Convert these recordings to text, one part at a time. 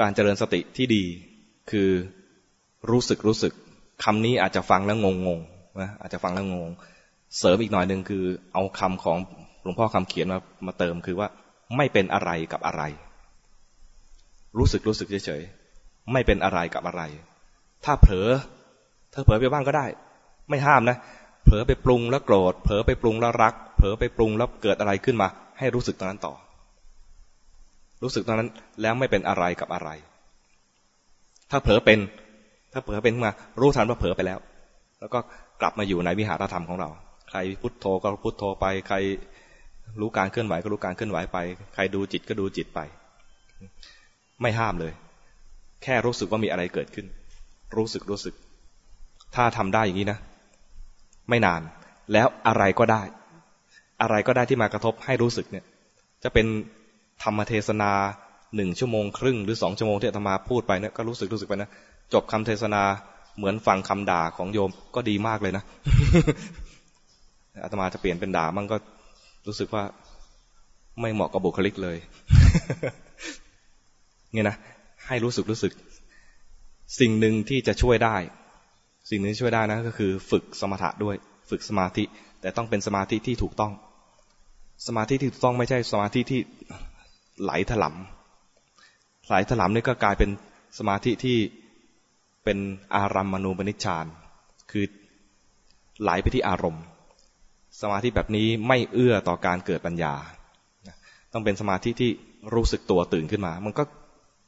การเจริญสติที่ดี คือรู้สึกรู้สึกคำนี้อาจจะฟังแล้วงงงนะอาจจะฟังแล้วงง เสริมอีกหน่อยหนึ่งคือ เอาคำของหลวงพ่อคำเขียนมามาเติมคือว่าไม่เป็นอะไรกับอะไร รู้สึกรู้สึกเฉยๆไม่เป็นอะไรกับอะไร ถ้าเผลอเธอเผลอไปบ้างก็ได้ ไม่ห้ามนะเผลอไปปรุงแล้วโกรธเผลอไปปรุงแล้วรัก เผลอไปปรุงแล้วเกิดอะไรขึ้นมา ให้รู้สึกตรงนั้นต่อ รู้สึกตรงนั้นแล้วไม่เป็นอะไรกับอะไร ถ้าเผลอเป็น ถ้าเผลอเป็นมา รู้ทันว่าเผลอไปแล้ว แล้วก็กลับมาอยู่ในวิหารธรรมของเรา ใครพุทโธก็พุทโธไป ใครรู้การเคลื่อนไหวก็รู้การเคลื่อนไหวไป ใครดูจิตก็ดูจิตไป ไม่ห้ามเลย แค่รู้สึกว่ามีอะไรเกิดขึ้น รู้สึกรู้สึก ถ้าทำได้อย่างนี้นะ ไม่นาน แล้วอะไรก็ได้ อะไรก็ได้ที่มากระทบให้รู้สึกเนี่ย จะเป็น รรมเทศนาหนึ่งชั่วโมงครึ่ง หรือสองชั่วโมงที่อาตมาพูดไปเนี่ยก็รู้สึกรู้สึกไปนะจบคำเทศนาเหมือนฟังคำด่าของโยมก็ดีมากเลยนะอาตมาจะเปลี่ยนเป็นด่ามันก็รู้สึกว่าไม่เหมาะกับบุคลิกเลยเนี่ยนะให้รู้สึกรู้สึก สิ่งหนึ่งที่จะช่วยได้ สิ่งนึงช่วยได้นะก็คือ ฝึกสมถะด้วย ฝึกสมาธิ แต่ต้องเป็นสมาธิที่ถูกต้อง สมาธิที่ถูกต้องไม่ใช่สมาธิที่ ไหลถลำไหลถลำนี่ก็กลายเป็นสมาธิที่เป็นอารัมมณูปนิชฌานคือไหลไปที่อารมณ์ สมาธิแบบนี้ไม่เอื้อต่อการเกิดปัญญา ต้องเป็นสมาธิที่รู้สึกตัวตื่นขึ้นมา มันก็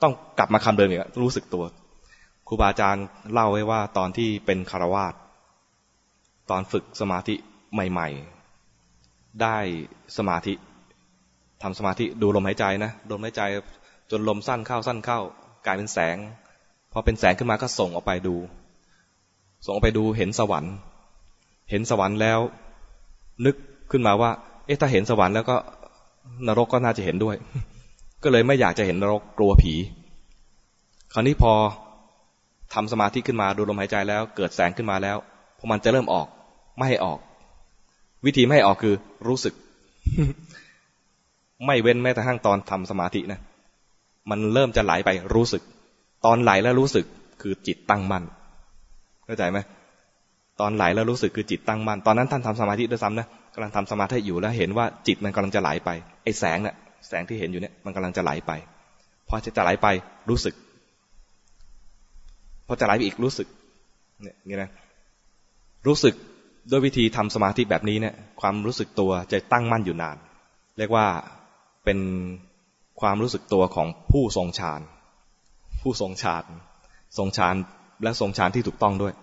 ต้องกลับมาคำเดิมอีกรู้สึกตัวครูบาอาจารย์เล่าไว้ว่าตอนที่เป็นคารวาสตอนฝึกสมาธิใหม่ ๆ ได้สมาธิ ทำสมาธิดูลมหายใจนะลมหายใจจนลมสั้นเข้าสั้นเข้ากลายเป็นแสงพอเป็นแสงขึ้นมาก็ส่งออกไปดู ส่งออกไปดูเห็นสวรรค์ เห็นสวรรค์แล้ว นึกขึ้นมาว่า เอ๊ะถ้าเห็นสวรรค์แล้วก็นรกก็น่าจะเห็นด้วย ก็เลยไม่อยากจะเห็นนรกกลัวผี คราวนี้พอทำสมาธิขึ้นมาดูลมหายใจแล้ว เกิดแสงขึ้นมาแล้วพอมันจะเริ่มออก ไม่ให้ออก วิธีไม่ให้ออกคือรู้สึก ไม่เว้นแม้แต่ห้างตอนทำสมาธินะ มันเริ่มจะไหลไปรู้สึก ตอนไหลแล้วรู้สึกคือจิตตั้งมั่นเข้าใจไหมตอนไหลแล้วรู้สึกคือจิตตั้งมั่นตอนนั้นท่านทำสมาธิด้วยซ้ำนะกำลังทำสมาธิอยู่แล้วเห็นว่าจิตมันกำลังจะไหลไปไอ้แสงเนี่ยแสงที่เห็นอยู่เนี่ยมันกำลังจะไหลไปพอจะจะไหลไปรู้สึกพอจะไหลไปอีกรู้สึกเนี่ยนี่นะรู้สึกด้วยวิธีทำสมาธิแบบนี้เนี่ยความรู้สึกตัวจะตั้งมั่นอยู่นาน เรียกว่า เป็นความรู้สึกตัวของผู้ทรงฌาน ผู้ทรงฌาน ทรงฌานและทรงฌานที่ถูกต้องด้วย